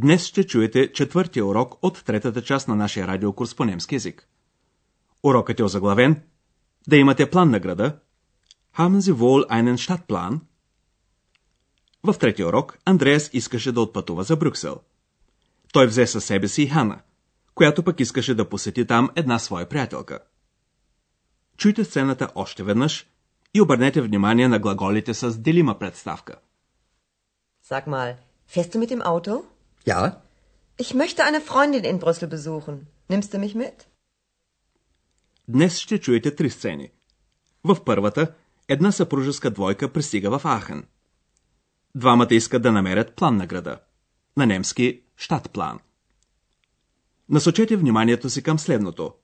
днес ще чуете четвъртия урок от третата част на нашия радиокурс по немски язик. Урокът е озаглавен Да имате план на града Haben Sie wohl einen Stadtplan? В третия урок Андреас искаше да отпътува за Брюксел. Той взе със себе си Хана, която пък искаше да посети там една своя приятелка. Чуйте сцената още веднъж и обърнете внимание на глаголите с делима представка. Sag mal, fährst du mit? Ja, Ich möchte eine Freundin in Brüssel besuchen. Nimmst du mich mit? Днес ще чуете три сцени. В първата, една съпружеска двойка пристига в Ахен. Двамата искат да намерят план на града. На немски Штатплан. Насочете вниманието си към следното.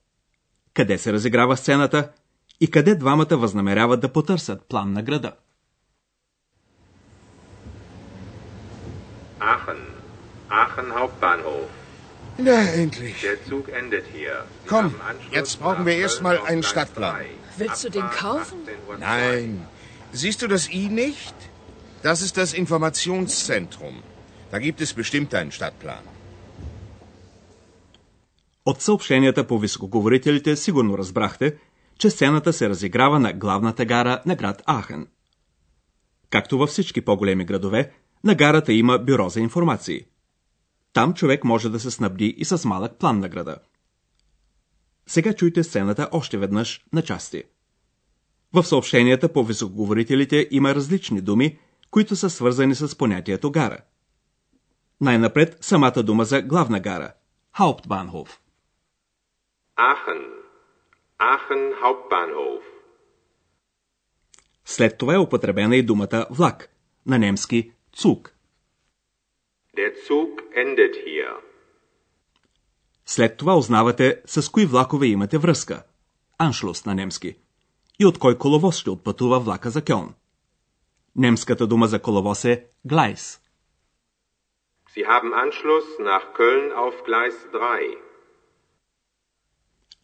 Къде се разиграва сцената и къде двамата възнамеряват да потърсят план на града? Aachen. Aachen Hauptbahnhof. Na, endlich. Der Zug endet hier. Sie Komm, haben Anschluss jetzt brauchen nach wir erst Köln mal auf einen Gleis Stadtplan. 3. Willst du den Abfahrt kaufen? 18.02 Uhr. Nein. Siehst du das I nicht? Das ist das Informationszentrum. Da gibt es bestimmt einen Stadtplan. От съобщенията по високоговорителите сигурно разбрахте, че сцената се разиграва на главната гара на град Ахен. Както във всички по-големи градове, на гарата има бюро за информации. Там човек може да се снабди и с малък план на града. Сега чуйте сцената още веднъж на части. В съобщенията по високоговорителите има различни думи, които са свързани с понятието гара. Най-напред самата дума за главна гара – Hauptbahnhof. Aachen. Aachen Hauptbahnhof. След това е употребена и думата влак, на немски цуг. Der Zug endet hier. След това узнавате с кои влакове имате връзка, аншлус на немски, и от кой коловоз ще отпътува влака за Кьон. Немската дума за коловоз е глайс. Sie haben Anschluss nach Köln auf Gleis 3.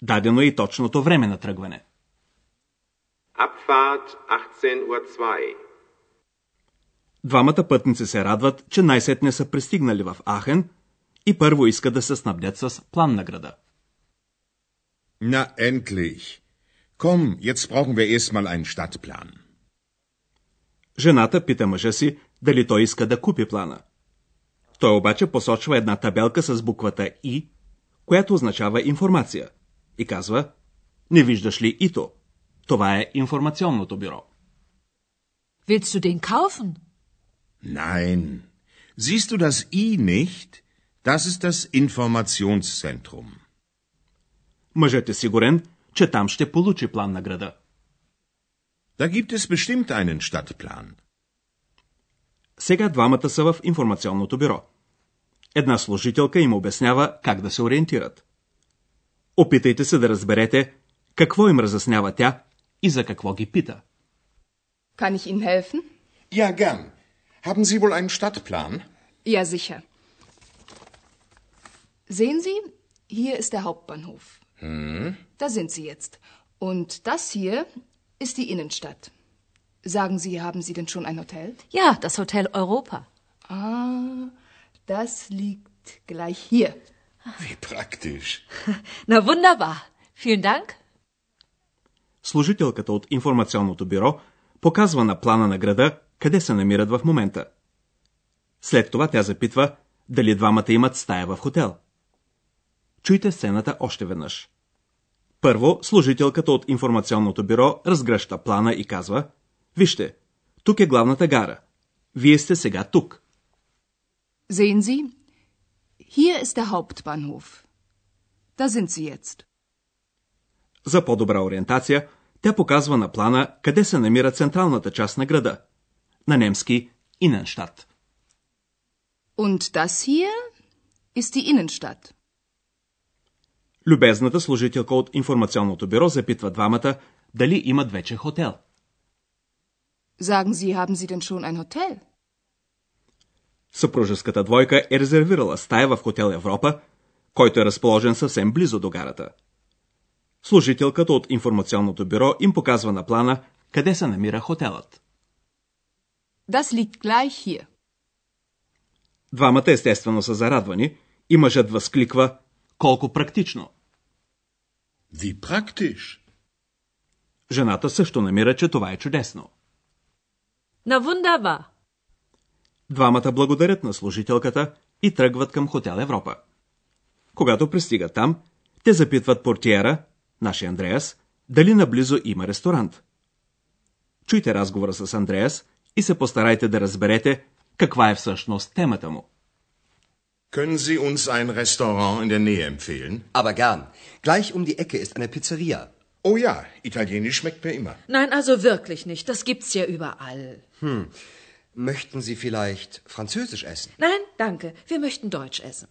Дадено е и точното време на тръгване. Abfahrt 18.02 Uhr. Двамата пътници се радват, че най-сетне са пристигнали в Ахен и първо искат да се снабдят с план на града. Na, endlich. Komm, jetzt brauchen wir erst mal einen Stadtplan. Жената пита мъжа си дали той иска да купи плана. Той обаче посочва една табелка с буквата И, която означава информация, и казва, не виждаш ли ито? Това е информационното бюро. Willst du den kaufen? Nein. Siehst du das I nicht? Das ist das Informationszentrum. Мъжът е сигурен, че там ще получи план на града. Da gibt es bestimmt einen Stadtplan. Сега двамата са в информационното бюро. Една служителка им обяснява как да се ориентират. Опитайте се да разберете какво им разяснява тя и за какво ги пита. Kann ich Ihnen helfen? Ja, gern. Haben Sie wohl einen Stadtplan? Ja, sicher. Sehen Sie, hier ist der Hauptbahnhof. Da sind Sie jetzt. Und das hier ist die Innenstadt. Sagen Sie, haben Sie denn schon ein Hotel? Ja, das Hotel Europa. Ah, das liegt gleich hier. Wie praktisch. Na wunderbar. Vielen Dank. Служителката от информационното бюро показва на плана на града къде се намират в момента. След това тя запитва дали двамата имат стая в хотел. Чуйте сцената още веднъж. Първо, служителката от информационното бюро разгръща плана и казва Вижте, тук е главната гара. Вие сте сега тук. Sehen Sie, hier ist der Hauptbahnhof. Da sind Sie jetzt. За по-добра ориентация, тя показва на плана къде се намира централната част на града. На немски Innenstadt. Und das hier ist die Innenstadt. Любезната служителка от информационното бюро запитва двамата дали имат вече хотел. Sagen Sie, haben Sie denn schon ein Hotel? Съпружеската двойка е резервирала стая в хотел Европа, който е разположен съвсем близо до гарата. Служителката от информационното бюро им показва на плана къде се намира хотелът. Das liegt gleich hier. Двамата естествено са зарадвани и мъжът възкликва колко практично. Wie praktisch. Жената също намира, че това е чудесно. Na wunderbar. Двамата благодарят на служителката и тръгват към хотел Европа. Когато пристигат там, те запитват портиера, нашия Андреас, дали наблизо има ресторант. Чуйте разговора с Андреас и се постарайте да разберете каква е всъщност темата му. Können Sie uns ein Restaurant in der Nähe empfehlen? Aber gern. Gleich um die Ecke ist eine Pizzeria. Oh ja, italienisch schmeckt mir immer. Nein, also wirklich nicht. Das gibt's ja überall. Möchten Sie vielleicht französisch essen? Nein, danke. Wir möchten Deutsch essen.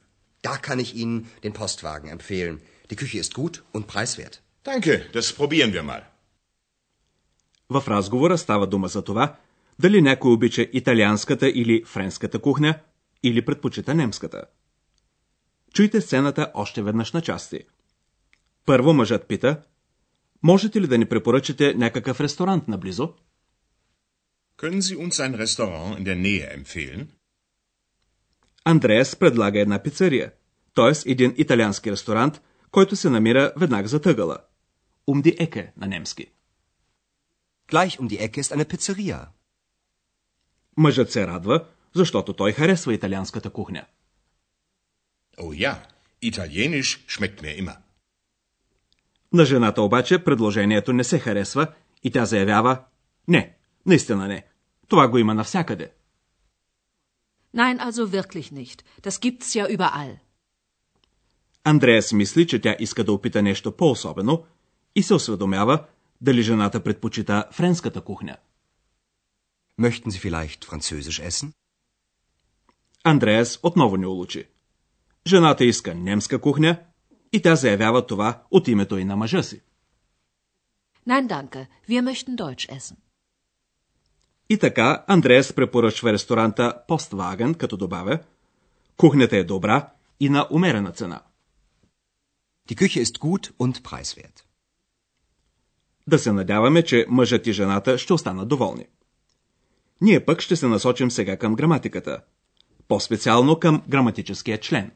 Da kann ich Ihnen den Postwagen empfehlen. Die Küche ist gut und preiswert. Danke, das probieren wir mal. В разговора става дума за това, дали някой обича италианската или френската кухня, или предпочита немската. Чуйте сцената още веднъж на части. Първо мъжът пита, можете ли да ни препоръчате някакъв ресторант наблизо? Können Sie uns ein Restaurant in der Nähe empfehlen? Андреас предлага една пицария, т.е. един италиански ресторант, който се намира веднага за тъгъла. Умди еке на немски. Gleich um die Ecke ist eine Pizzeria. Мъжът се радва, защото той харесва италианската кухня. Oh ja, italienisch schmeckt mir immer. На жената обаче предложението не се харесва и тя заявява Не, наистина не. Това го има навсякъде. Nein, also wirklich nicht. Das gibt's ja überall. Андреас мисли, че тя иска да опита нещо по-особено и се осведомява дали жената предпочита френската кухня. Möchten Sie vielleicht französisch essen? Андреас отново не улучи. Жената иска немска кухня и тя заявява това от името и на мъжа си. Nein, danke. Wir möchten Deutsch essen. И така Андреас препоръчва ресторанта Postwagen, като добавя Кухнята е добра и на умерена цена. Die Küche ist gut und preiswert. Да се надяваме, че мъжът и жената ще останат доволни. Ние пък ще се насочим сега към граматиката. По-специално към граматическия член.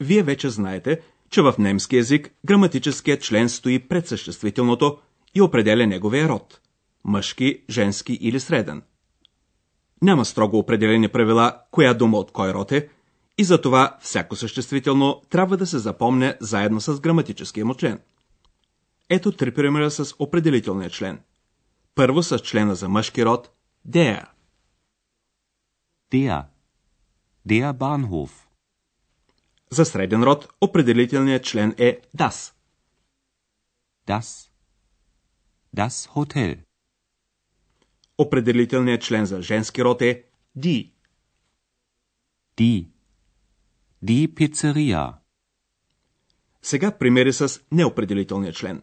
Вие вече знаете, че в немски язик граматическият член стои пред съществителното и определя неговия род – мъжки, женски или среден. Няма строго определени правила, коя дума от кой род е, и затова всяко съществително трябва да се запомне заедно с граматическия му член. Ето три примера с определителния член. Първо с члена за мъжки род – der. Der. Der Bahnhof. За среден род определителният член е das. Das. Das Hotel. Определителният член за женски род е die. Die. Die Pizzeria. Сега примери с неопределителния член.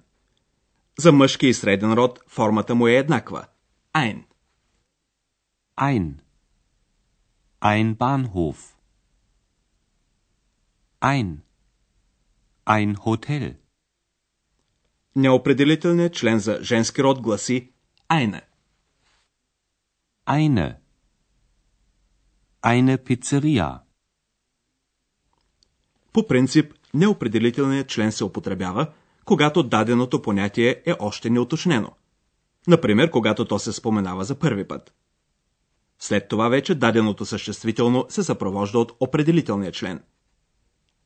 За мъжки и среден род формата му е еднаква. Ein. Ein. Ein Bahnhof. Ein. Ein Hotel. Неопределителният член за женски род гласи eine. Eine. Eine Pizzeria. По принцип, неопределителният член се употребява, когато даденото понятие е още неуточнено. Например, когато то се споменава за първи път. След това вече даденото съществително се съпровожда от определителния член.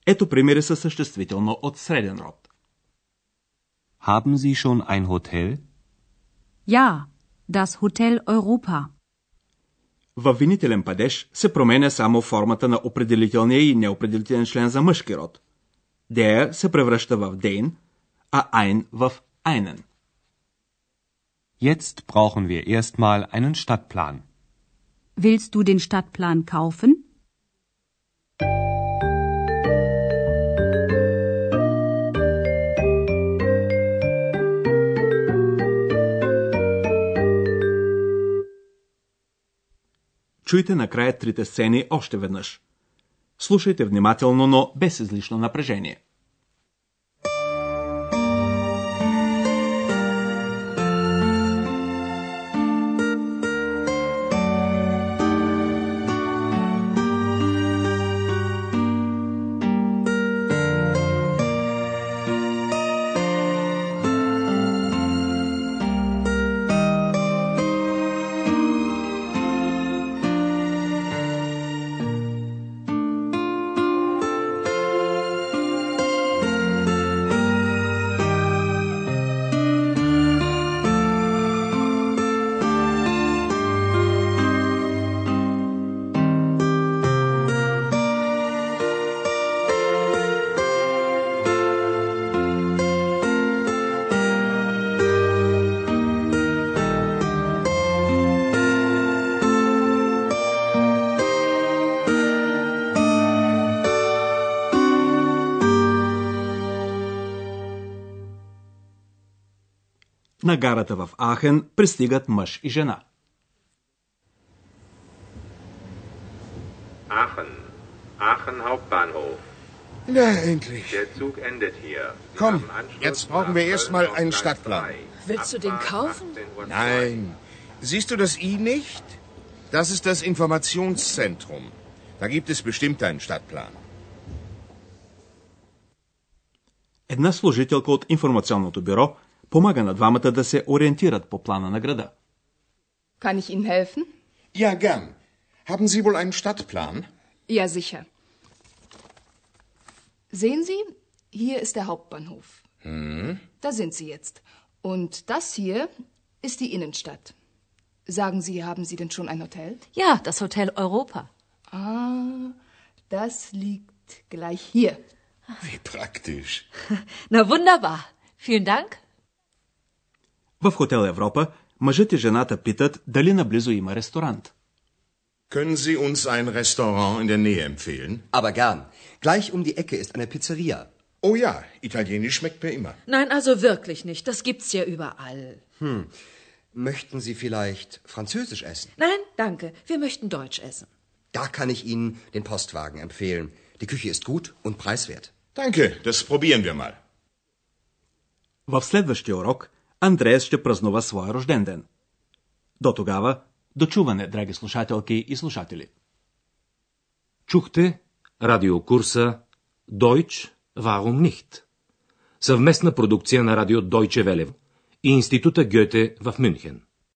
Ето примери със съществително от среден род. Haben Sie schon ein Hotel? Ja, das Hotel Europa. В винителен падеж се променя само формата на определителния и неопределителен член за мъжки род. Der се превръща в den, а ein в einen. Jetzt brauchen wir erstmal einen Stadtplan. Willst du den Stadtplan kaufen? Чуйте накрая трите сцени още веднъж. Слушайте внимателно, но без излишно напрежение. На гарата в Ахен пристигат мъж и жена. Aachen. Aachen Hauptbahnhof. Na, endlich. Der Zug endet hier. Sie Komm, jetzt brauchen wir nach erst mal Köln einen Stadtplan. 3. Willst du den kaufen? 18.02 Uhr. Nein. Siehst du das I nicht? Das ist das Informationszentrum. Da gibt es bestimmt einen Stadtplan. Една служителка от информационното бюро помага на двамата да се ориентират по плана на града. Kann ich Ihnen helfen? Ja, gern. Haben Sie wohl einen Stadtplan? Ja, sicher. Sehen Sie, hier ist der Hauptbahnhof. Da sind Sie jetzt. Und das hier ist die Innenstadt. Sagen Sie, haben Sie denn schon ein Hotel? Ja, das Hotel Europa. Ah, das liegt gleich hier. Wie praktisch. Na wunderbar. Vielen Dank. В хотел Европа мъжът и жената питат дали наблизо има ресторант. Können Sie uns ein Restaurant in der Nähe empfehlen? Aber gern. Gleich um die Ecke ist eine Pizzeria. Oh ja, italienisch schmeckt mir immer. Nein, also wirklich nicht. Das gibt's ja überall. Möchten Sie vielleicht Französisch essen? Nein, danke. Wir möchten Deutsch essen. Da kann ich Ihnen den Postwagen empfehlen. Die Küche ist gut und preiswert. Danke, das probieren wir mal. В следващия урок Андреас ще празнува своя рожден ден. До тогава, дочуване, драги слушателки и слушатели. Чухте радиокурса Deutsch Warum nicht? Съвместна продукция на радио Deutsche Welle и Института Гьоте в Мюнхен.